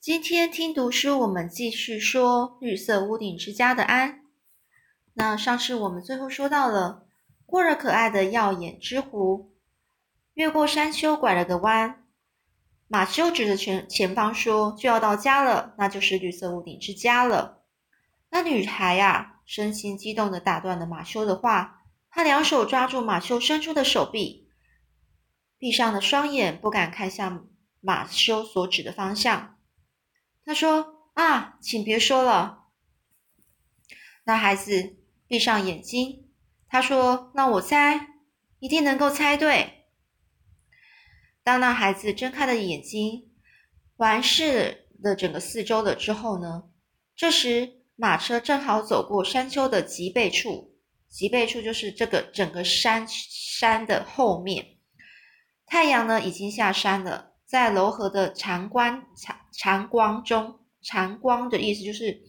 今天听读书，我们继续说绿色屋顶之家的安。那上次我们最后说到了过了可爱的耀眼之湖，越过山丘，拐了个弯。马修指着前前方说：“就要到家了，那就是绿色屋顶之家了。”那女孩呀，身心激动的打断了马修的话，她两手抓住马修伸出的手臂，闭上了双眼，不敢看向马修所指的方向。他说：“啊，请别说了。”那孩子闭上眼睛。他说：“那我猜，一定能够猜对。”当那孩子睁开了眼睛，环视了整个四周了之后呢？这时马车正好走过山丘的脊背处，脊背处就是这个整个山山的后面。太阳呢已经下山了。在柔和的长光长长光中，长光的意思就是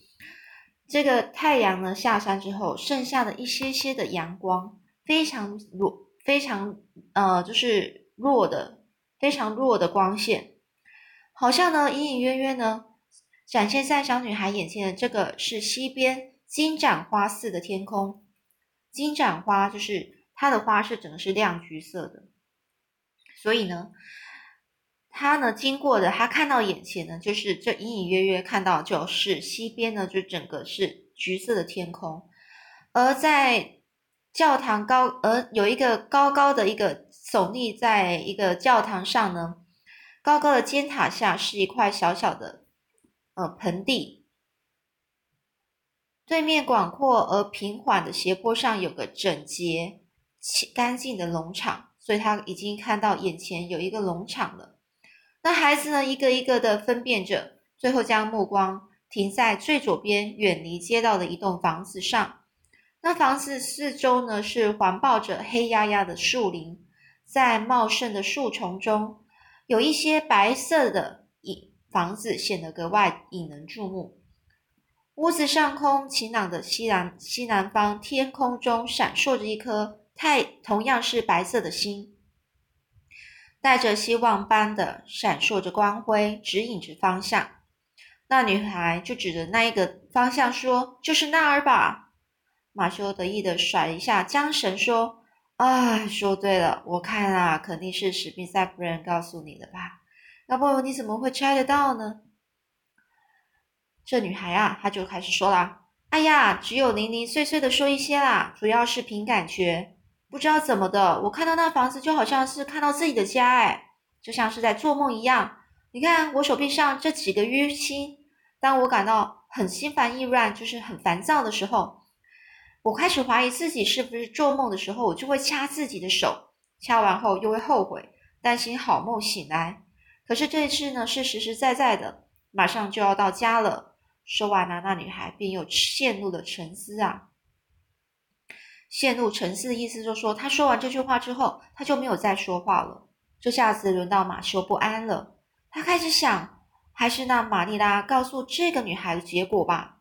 这个太阳呢下山之后，剩下的一些些的阳光，非常弱，非常呃，就是弱的，非常弱的光线，好像呢隐隐约约呢展现在小女孩眼前的这个是西边金盏花似的天空，金盏花就是它的花是整个是亮橘色的，所以呢。他呢，经过的，他看到眼前呢，就是这隐隐约约看到，就是西边呢，就整个是橘色的天空，而在教堂高，而有一个高高的一个耸立在一个教堂上呢，高高的尖塔下是一块小小的呃盆地，对面广阔而平缓的斜坡上有个整洁、干净的农场，所以他已经看到眼前有一个农场了。那孩子呢？一个一个的分辨着，最后将目光停在最左边、远离街道的一栋房子上。那房子四周呢是环抱着黑压压的树林，在茂盛的树丛中，有一些白色的影房子显得格外引人注目。屋子上空晴朗的西南西南方天空中闪烁着一颗太同样是白色的星。带着希望般的闪烁着光辉，指引着方向。那女孩就指着那一个方向说：“就是那儿吧。”马修得意的甩一下缰绳，说：“啊，说对了，我看啊，肯定是史密塞夫人告诉你的吧？要不你怎么会猜得到呢？”这女孩啊，她就开始说了：“哎呀，只有零零碎碎的说一些啦，主要是凭感觉。”不知道怎么的，我看到那房子就好像是看到自己的家，哎，就像是在做梦一样。你看我手臂上这几个淤青，当我感到很心烦意乱，就是很烦躁的时候，我开始怀疑自己是不是做梦的时候，我就会掐自己的手，掐完后又会后悔，担心好梦醒来。可是这一次呢，是实实在在的，马上就要到家了。说完了，那女孩便又陷入了沉思啊。陷入沉思的意思，就是说，他说完这句话之后，他就没有再说话了。这下子轮到马修不安了，他开始想，还是那玛丽拉告诉这个女孩的结果吧。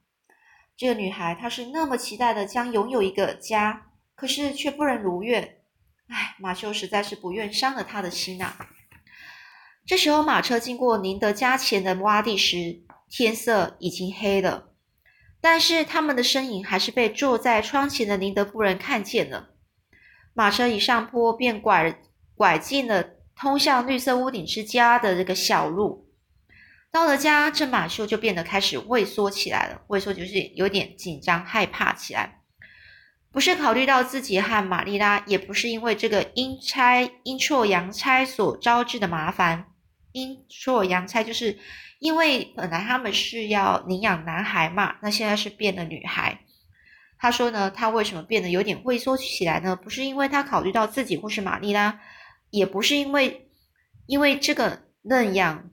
这个女孩，她是那么期待的将拥有一个家，可是却不能如愿。唉，马修实在是不愿伤了她的心啊。这时候，马车经过宁德家前的洼地时，天色已经黑了。但是他们的身影还是被坐在窗前的宁德夫人看见了。马车一上坡，便拐拐进了通向绿色屋顶之家的这个小路。到了家，这马修就变得开始畏缩起来了。畏缩就是有点紧张、害怕起来。不是考虑到自己和玛丽拉，也不是因为这个阴差阴错阳差所招致的麻烦。阴错阳差就是。因为本来他们是要领养男孩嘛，那现在是变了女孩。他说呢，他为什么变得有点畏缩起来呢？不是因为他考虑到自己或是玛丽拉，也不是因为因为这个认养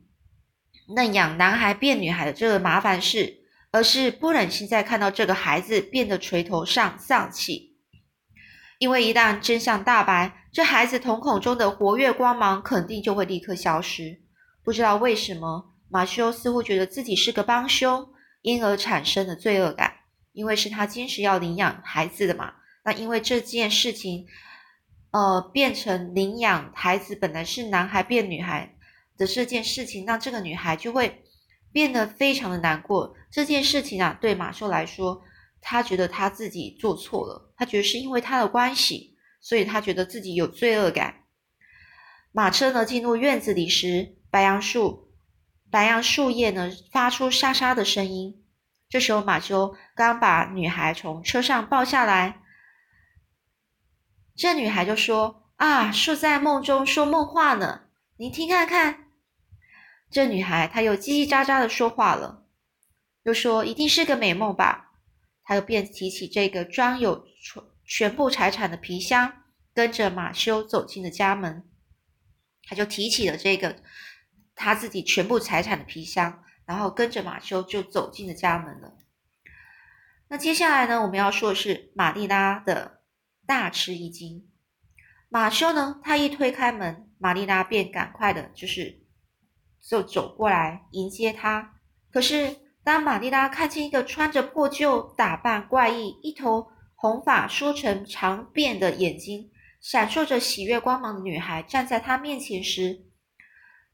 认养男孩变女孩的这个麻烦事，而是不忍心再看到这个孩子变得垂头丧丧气。因为一旦真相大白，这孩子瞳孔中的活跃光芒肯定就会立刻消失。不知道为什么。马修似乎觉得自己是个帮凶，因而产生了罪恶感，因为是他坚持要领养孩子的嘛。那因为这件事情，呃，变成领养孩子本来是男孩变女孩的这件事情，那这个女孩就会变得非常的难过。这件事情啊，对马修来说，他觉得他自己做错了，他觉得是因为他的关系，所以他觉得自己有罪恶感。马车呢进入院子里时，白杨树白杨树叶呢发出沙沙的声音。这时候，马修刚把女孩从车上抱下来，这女孩就说：“啊，树在梦中说梦话呢，您听看看。”这女孩她又叽叽喳喳的说话了，又说：“一定是个美梦吧。”她又便提起这个装有全全部财产的皮箱，跟着马修走进了家门。他就提起了这个他自己全部财产的皮箱，然后跟着马修就走进了家门了。那接下来呢，我们要说的是玛丽拉的大吃一惊。马修呢，他一推开门，玛丽拉便赶快的，就是就走过来迎接他。可是当玛丽拉看见一个穿着破旧打扮、怪异、一头红发梳成长辫的眼睛。闪烁着喜悦光芒的女孩站在他面前时，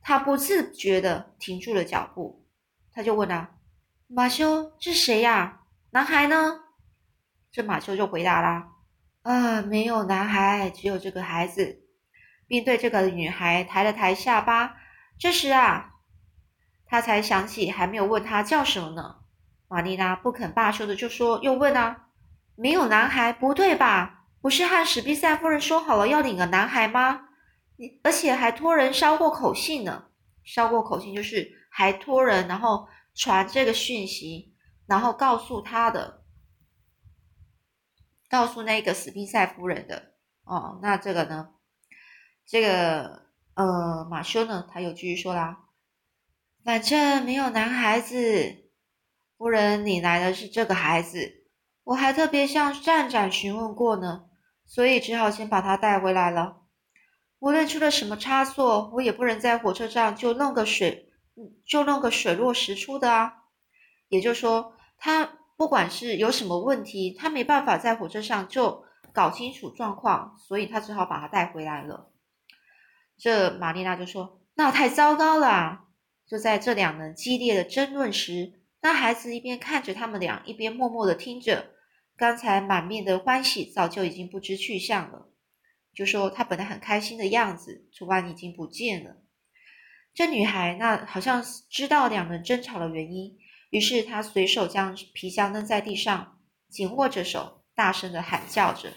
他不自觉地停住了脚步。他就问啊：“马修，是谁呀？男孩呢？”这马修就回答啦：“啊，没有男孩，只有这个孩子。”并对这个女孩抬了抬下巴。这时啊，他才想起还没有问他叫什么呢。玛丽娜不肯罢休的就说：“又问啊，没有男孩，不对吧？”不是和史宾塞夫人说好了要领个男孩吗？你而且还托人捎过口信呢。捎过口信就是还托人，然后传这个讯息，然后告诉他的，告诉那个史宾塞夫人的。哦，那这个呢？这个呃，马修呢？他又继续说啦，反正没有男孩子，夫人你来的是这个孩子，我还特别向站长询问过呢。所以只好先把他带回来了。无论出了什么差错，我也不能在火车上就弄个水，就弄个水落石出的啊。也就是说，他不管是有什么问题，他没办法在火车上就搞清楚状况，所以他只好把他带回来了。这玛丽娜就说：“那太糟糕了。”就在这两人激烈的争论时，那孩子一边看着他们俩，一边默默的听着。刚才满面的欢喜早就已经不知去向了，就说他本来很开心的样子，昨晚已经不见了。这女孩那好像知道两人争吵的原因，于是她随手将皮箱扔在地上，紧握着手，大声的喊叫着：“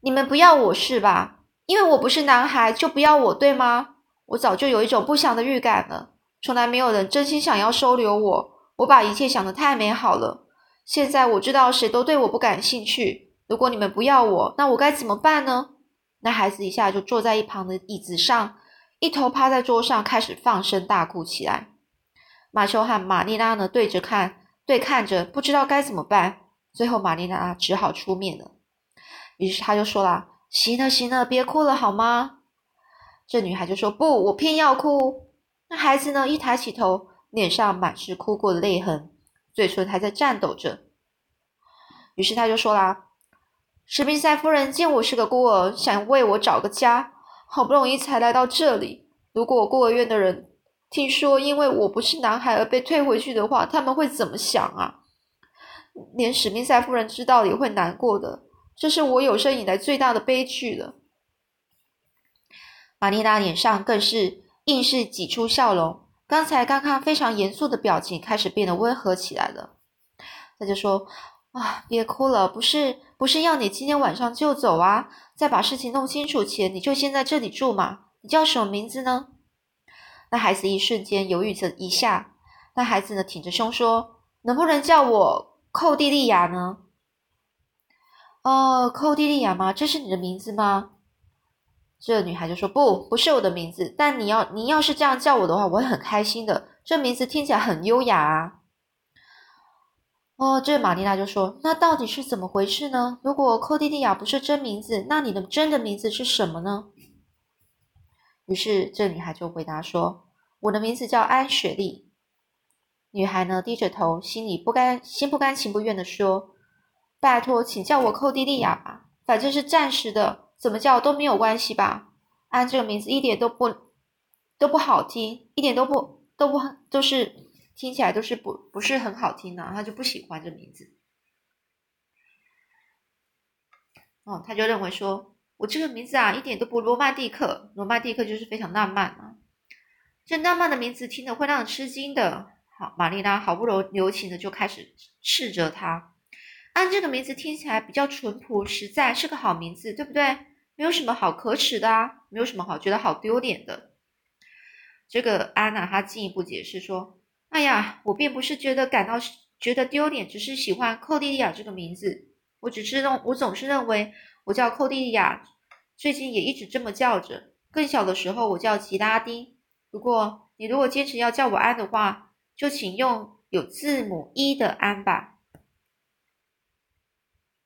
你们不要我是吧？因为我不是男孩，就不要我对吗？我早就有一种不祥的预感了，从来没有人真心想要收留我，我把一切想得太美好了。”现在我知道谁都对我不感兴趣。如果你们不要我，那我该怎么办呢？那孩子一下就坐在一旁的椅子上，一头趴在桌上，开始放声大哭起来。马修和玛丽拉呢对着看，对看着，不知道该怎么办。最后玛丽拉只好出面了。于是他就说了：“行了，行了，别哭了，好吗？”这女孩就说：“不，我偏要哭。”那孩子呢，一抬起头，脸上满是哭过的泪痕。嘴唇还在颤抖着，于是他就说啦：“史宾塞夫人见我是个孤儿，想为我找个家，好不容易才来到这里。如果孤儿院的人听说因为我不是男孩而被退回去的话，他们会怎么想啊？连史宾塞夫人知道也会难过的。这是我有生以来最大的悲剧了。”玛丽娜脸上更是硬是挤出笑容。刚才刚刚非常严肃的表情开始变得温和起来了。他就说：“啊，别哭了，不是不是要你今天晚上就走啊，在把事情弄清楚前，你就先在这里住嘛。你叫什么名字呢？”那孩子一瞬间犹豫着一下，那孩子呢挺着胸说：“能不能叫我寇蒂利亚呢？”哦，寇蒂利亚吗？这是你的名字吗？这女孩就说：“不，不是我的名字。但你要，你要是这样叫我的话，我会很开心的。这名字听起来很优雅啊。”哦，这玛丽娜就说：“那到底是怎么回事呢？如果寇蒂蒂亚不是真名字，那你的真的名字是什么呢？”于是这女孩就回答说：“我的名字叫安雪莉。”女孩呢低着头，心里不甘心不甘情不愿的说：“拜托，请叫我寇蒂蒂亚吧，反正是暂时的。”怎么叫都没有关系吧？安这个名字一点都不都不好听，一点都不都不都是听起来都是不不是很好听的，他就不喜欢这名字。哦，他就认为说，我这个名字啊，一点都不罗曼蒂克，罗曼蒂克就是非常浪漫嘛。这浪漫的名字听得会让人吃惊的。好，玛丽拉毫不留情的就开始斥责他。按这个名字听起来比较淳朴实在，是个好名字，对不对？没有什么好可耻的啊，没有什么好觉得好丢脸的。这个安娜她进一步解释说：“哎呀，我并不是觉得感到觉得丢脸，只是喜欢寇蒂利亚这个名字。我只是认，我总是认为我叫寇蒂利亚，最近也一直这么叫着。更小的时候我叫吉拉丁。不过你如果坚持要叫我安的话，就请用有字母一的安吧。”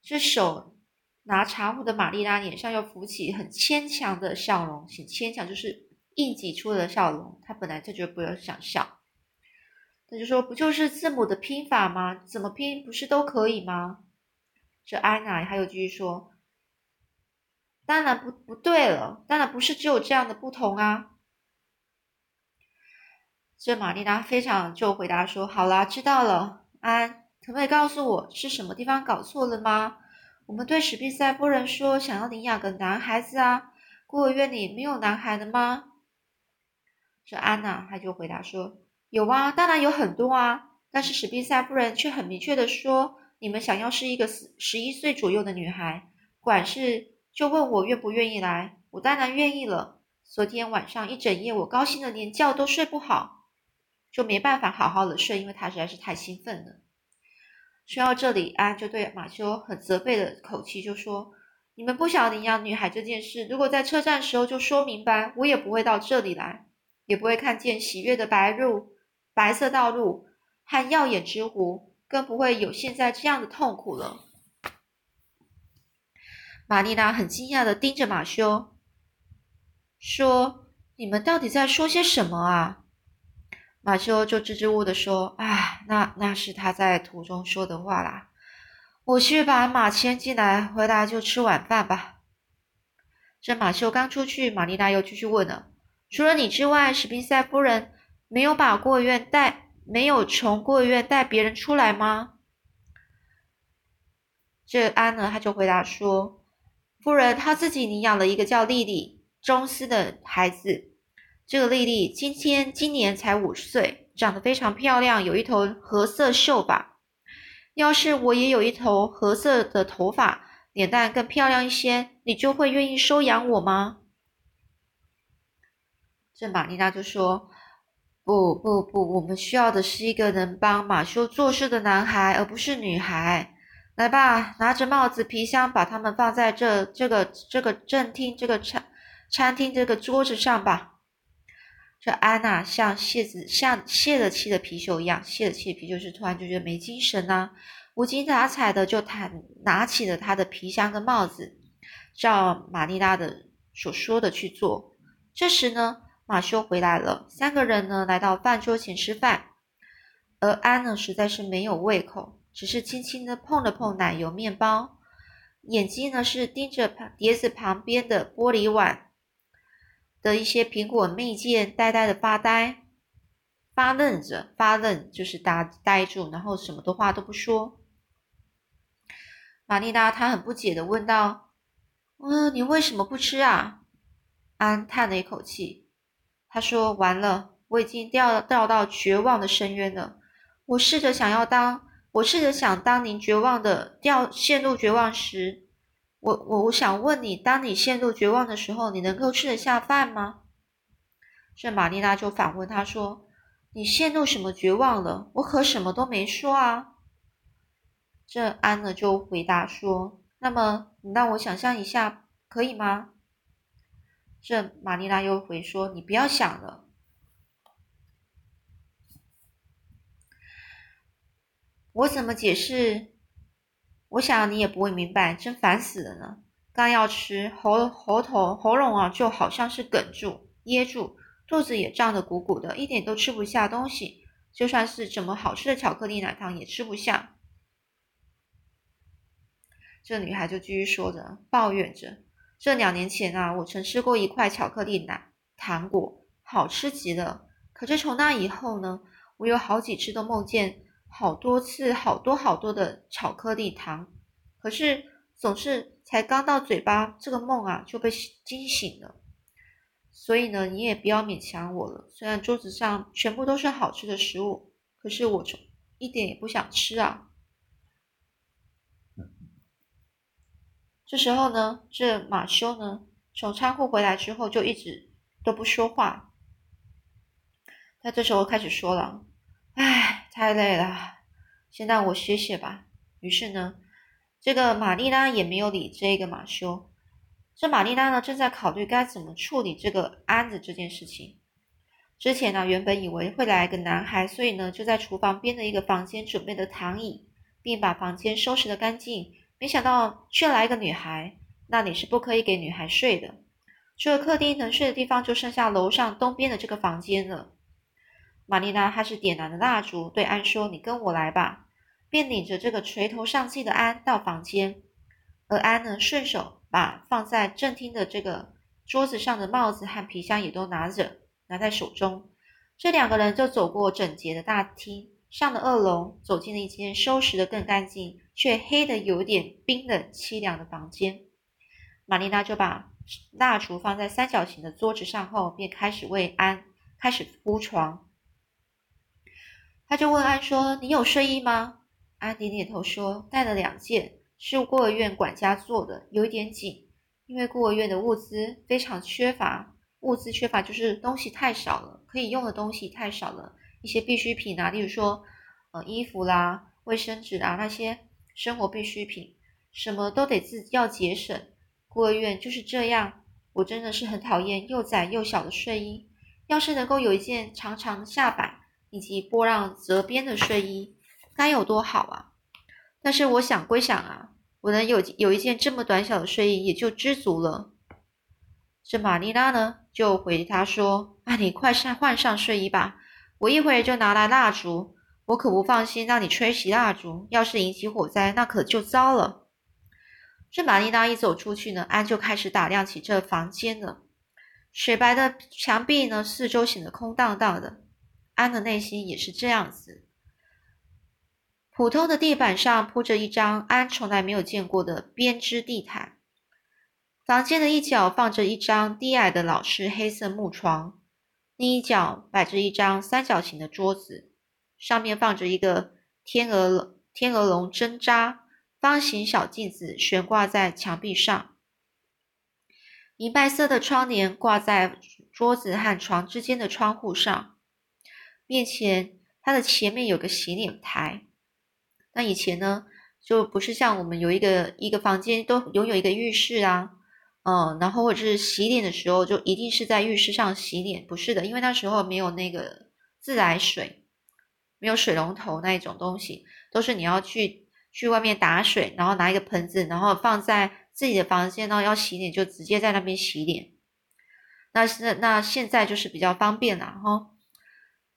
这手拿茶壶的玛丽拉脸上又浮起很牵强的笑容，很牵强，就是硬挤出的笑容。她本来就觉得不要想笑，他就说：“不就是字母的拼法吗？怎么拼不是都可以吗？”这安娜还有继续说：“当然不不对了，当然不是只有这样的不同啊。”这玛丽娜非常就回答说：“好啦，知道了，安。”可不可以告诉我是什么地方搞错了吗？我们对史宾塞夫人说想要领养个男孩子啊，孤儿院里没有男孩的吗？这安娜她就回答说有啊，当然有很多啊，但是史宾塞夫人却很明确的说，你们想要是一个十十一岁左右的女孩，管事就问我愿不愿意来，我当然愿意了。昨天晚上一整夜，我高兴的连觉都睡不好，就没办法好好的睡，因为她实在是太兴奋了。说到这里，安就对马修很责备的口气就说：“你们不想领养女孩这件事，如果在车站时候就说明白，我也不会到这里来，也不会看见喜悦的白路、白色道路和耀眼之湖，更不会有现在这样的痛苦了。”玛丽娜很惊讶的盯着马修，说：“你们到底在说些什么啊？”马修就支支吾吾的说：“哎，那那是他在途中说的话啦。我去把马牵进来，回来就吃晚饭吧。”这马修刚出去，玛丽娜又继续问了：“除了你之外，史宾塞夫人没有把孤儿院带，没有从孤儿院带别人出来吗？”这安呢，他就回答说：“夫人她自己领养了一个叫莉莉·中斯的孩子。”这个丽丽今天今年才五岁，长得非常漂亮，有一头褐色秀发。要是我也有一头褐色的头发，脸蛋更漂亮一些，你就会愿意收养我吗？这玛丽娜就说：“不不不，我们需要的是一个能帮马修做事的男孩，而不是女孩。来吧，拿着帽子、皮箱，把他们放在这这个这个正厅、这个餐餐厅这个桌子上吧。”这安娜像泄子像泄了气的貔貅一样，泄了气的貔貅是突然就觉得没精神呐，无精打采的就弹拿起了他的皮箱跟帽子，照玛丽拉的所说的去做。这时呢，马修回来了，三个人呢来到饭桌前吃饭，而安呢实在是没有胃口，只是轻轻的碰了碰奶油面包，眼睛呢是盯着碟子旁边的玻璃碗。的一些苹果蜜饯，呆呆的发呆，发愣着，发愣就是呆呆住，然后什么的话都不说。玛丽娜她很不解的问道：“嗯，你为什么不吃啊？”安叹了一口气，他说：“完了，我已经掉掉到绝望的深渊了。我试着想要当，我试着想当您绝望的掉陷入绝望时。”我我我想问你，当你陷入绝望的时候，你能够吃得下饭吗？这玛丽娜就反问他说：“你陷入什么绝望了？我可什么都没说啊。”这安呢就回答说：“那么你让我想象一下，可以吗？”这玛丽拉又回说：“你不要想了，我怎么解释？”我想你也不会明白，真烦死了呢！刚要吃，喉喉头喉咙啊，就好像是哽住、噎住，肚子也胀得鼓鼓的，一点都吃不下东西。就算是怎么好吃的巧克力奶糖也吃不下。这女孩就继续说着，抱怨着：这两年前啊，我曾吃过一块巧克力奶糖果，好吃极了。可是从那以后呢，我有好几次都梦见好多次、好多好多的巧克力糖，可是总是才刚到嘴巴，这个梦啊就被惊醒了。所以呢，你也不要勉强我了。虽然桌子上全部都是好吃的食物，可是我从一点也不想吃啊。这时候呢，这马修呢从仓库回来之后就一直都不说话。他这时候开始说了：“唉，太累了，先让我歇歇吧。”于是呢，这个玛丽拉也没有理这个马修。这玛丽拉呢正在考虑该怎么处理这个安子这件事情。之前呢，原本以为会来个男孩，所以呢就在厨房边的一个房间准备了躺椅，并把房间收拾得干净。没想到却来一个女孩，那里是不可以给女孩睡的。除了客厅能睡的地方，就剩下楼上东边的这个房间了。玛丽娜开始点燃了蜡烛，对安说：“你跟我来吧。”便领着这个垂头丧气的安到房间，而安呢，顺手把放在正厅的这个桌子上的帽子和皮箱也都拿着，拿在手中。这两个人就走过整洁的大厅。上了二楼，走进了一间收拾的更干净却黑的有点冰冷凄凉的房间。玛丽娜就把蜡烛放在三角形的桌子上后，便开始为安开始铺床。他就问安说：“你有睡衣吗？”安点点头说：“带了两件，是孤儿院管家做的，有一点紧，因为孤儿院的物资非常缺乏。物资缺乏就是东西太少了，可以用的东西太少了。”一些必需品啊，例如说，呃，衣服啦、卫生纸啊，那些生活必需品，什么都得自要节省。孤儿院就是这样，我真的是很讨厌又窄又小的睡衣。要是能够有一件长长的下摆以及波浪折边的睡衣，该有多好啊！但是我想归想啊，我能有有一件这么短小的睡衣也就知足了。这玛丽拉呢，就回他说：“啊，你快上换上睡衣吧。”我一会儿就拿来蜡烛，我可不放心让你吹熄蜡烛，要是引起火灾，那可就糟了。这玛丽娜一走出去呢，安就开始打量起这房间了。雪白的墙壁呢，四周显得空荡荡的。安的内心也是这样子。普通的地板上铺着一张安从来没有见过的编织地毯。房间的一角放着一张低矮的老式黑色木床。另一角摆着一张三角形的桌子，上面放着一个天鹅天鹅绒针扎方形小镜子，悬挂在墙壁上。银白色的窗帘挂在桌子和床之间的窗户上。面前，它的前面有个洗脸台。那以前呢，就不是像我们有一个一个房间都拥有一个浴室啊。嗯，然后或者是洗脸的时候，就一定是在浴室上洗脸，不是的，因为那时候没有那个自来水，没有水龙头那一种东西，都是你要去去外面打水，然后拿一个盆子，然后放在自己的房间，然后要洗脸就直接在那边洗脸。那是那现在就是比较方便了哈。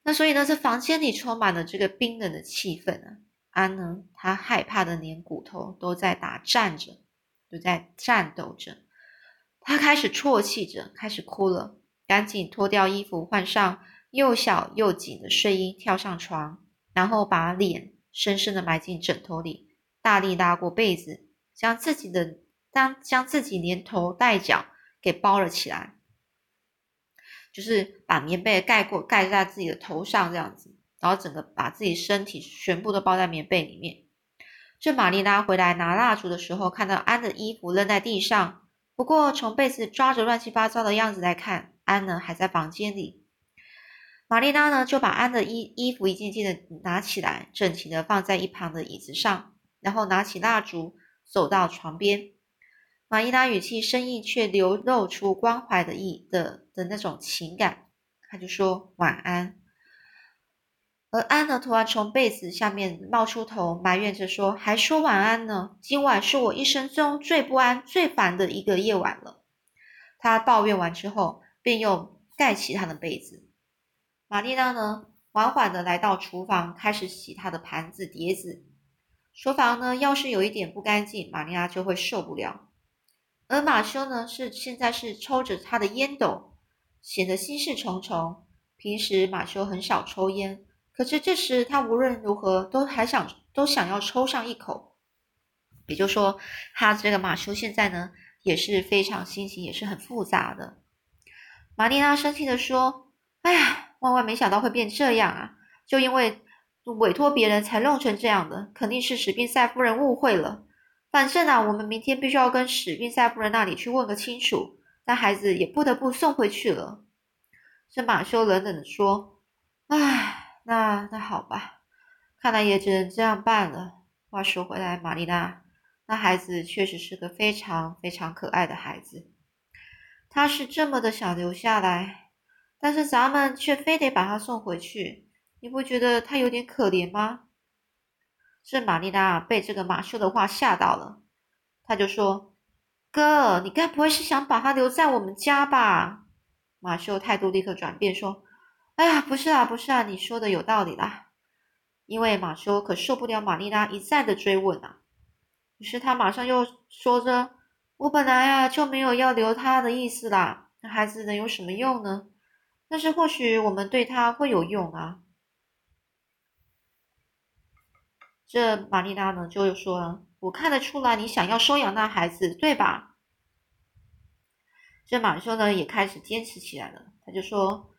那所以呢，这房间里充满了这个冰冷的气氛啊。安呢，他害怕的连骨头都在打颤着，都在战斗着。他开始啜泣着，开始哭了，赶紧脱掉衣服，换上又小又紧的睡衣，跳上床，然后把脸深深的埋进枕头里，大力拉过被子，将自己的当将自己连头带脚给包了起来，就是把棉被盖过盖在自己的头上这样子，然后整个把自己身体全部都包在棉被里面。这玛丽拉回来拿蜡烛的时候，看到安的衣服扔在地上。不过，从被子抓着乱七八糟的样子来看，安呢还在房间里。玛丽拉呢就把安的衣衣服一件件的拿起来，整齐的放在一旁的椅子上，然后拿起蜡烛走到床边。玛丽拉语气生硬却流露出关怀的意的的那种情感，她就说晚安。而安呢，突然从被子下面冒出头，埋怨着说：“还说晚安呢？今晚是我一生中最不安、最烦的一个夜晚了。”他抱怨完之后，便又盖起他的被子。玛丽娜呢，缓缓的来到厨房，开始洗她的盘子、碟子。厨房呢，要是有一点不干净，玛丽娜就会受不了。而马修呢，是现在是抽着他的烟斗，显得心事重重。平时马修很少抽烟，可是这时他无论如何都还想都想要抽上一口。也就说，他这个马修现在呢也是非常心情也是很复杂的。玛丽娜生气的说：“哎呀，万万没想到会变这样啊！就因为委托别人才弄成这样的，肯定是史宾塞夫人误会了。反正啊，我们明天必须要跟史宾塞夫人那里去问个清楚。那孩子也不得不送回去了。”这马修冷冷的说：“哎，那那好吧，看来也只能这样办了。话说回来，玛丽娜，那孩子确实是个非常非常可爱的孩子。他是这么的想留下来，但是咱们却非得把他送回去，你不觉得他有点可怜吗？”这玛丽娜被这个马修的话吓到了，他就说：“哥，你该不会是想把他留在我们家吧？”马修态度立刻转变，说：“哎呀，不是啊，不是啊，你说的有道理啦。”因为马修可受不了玛丽拉一再的追问啊，于是他马上又说着：“我本来啊就没有要留他的意思啦，那孩子能有什么用呢？但是或许我们对他会有用啊。”这玛丽拉呢就说：“我看得出来，你想要收养那孩子，对吧？”这马修呢也开始坚持起来了，他就说：“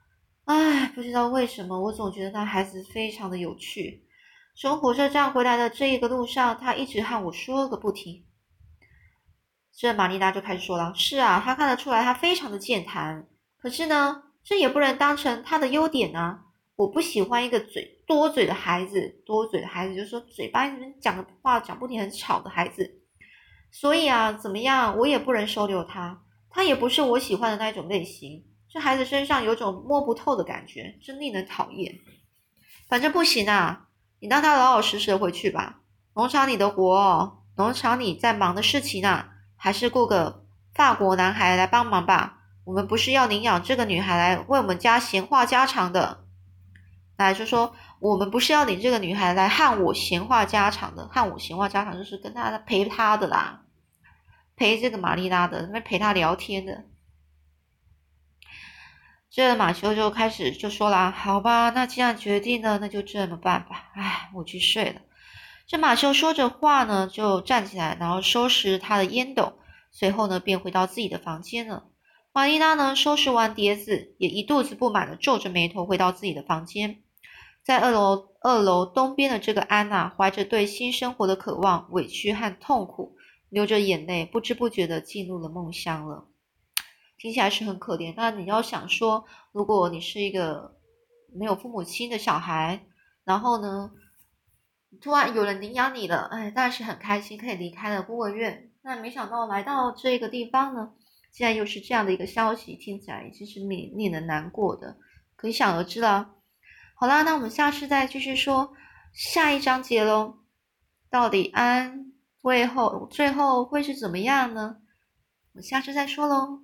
哎，不知道为什么，我总觉得那孩子非常的有趣。从火车站回来的这一个路上，他一直和我说个不停。”这玛丽娜就开始说了：“是啊，他看得出来，他非常的健谈。可是呢，这也不能当成他的优点啊。我不喜欢一个嘴多嘴的孩子，多嘴的孩子就是说嘴巴里面讲的话讲不停，很吵的孩子。所以啊，怎么样，我也不能收留他。”他也不是我喜欢的那一种类型，这孩子身上有种摸不透的感觉，真令人讨厌。反正不行啊，你让他老老实实的回去吧。农场里的活，农场里在忙的事情呢，还是雇个法国男孩来帮忙吧。我们不是要领养这个女孩来为我们家闲话家常的。来就说，我们不是要领这个女孩来和我闲话家常的，和我闲话家常就是跟他陪她的啦。陪这个玛丽拉的，那陪她聊天的。这马修就开始就说了：“好吧，那既然决定了，那就这么办吧。”哎，我去睡了。这马修说着话呢，就站起来，然后收拾他的烟斗，随后呢，便回到自己的房间了。玛丽拉呢，收拾完碟子，也一肚子不满的皱着眉头回到自己的房间。在二楼二楼东边的这个安娜，怀着对新生活的渴望、委屈和痛苦。流着眼泪，不知不觉的进入了梦乡了。听起来是很可怜。那你要想说，如果你是一个没有父母亲的小孩，然后呢，突然有人领养你了，哎，当然是很开心，可以离开了孤儿院。那没想到来到这个地方呢，现在又是这样的一个消息，听起来其实令令人难过的，可想而知了。好啦，那我们下次再继续说下一章节喽。到底安？最后，最后会是怎么样呢？我下次再说喽。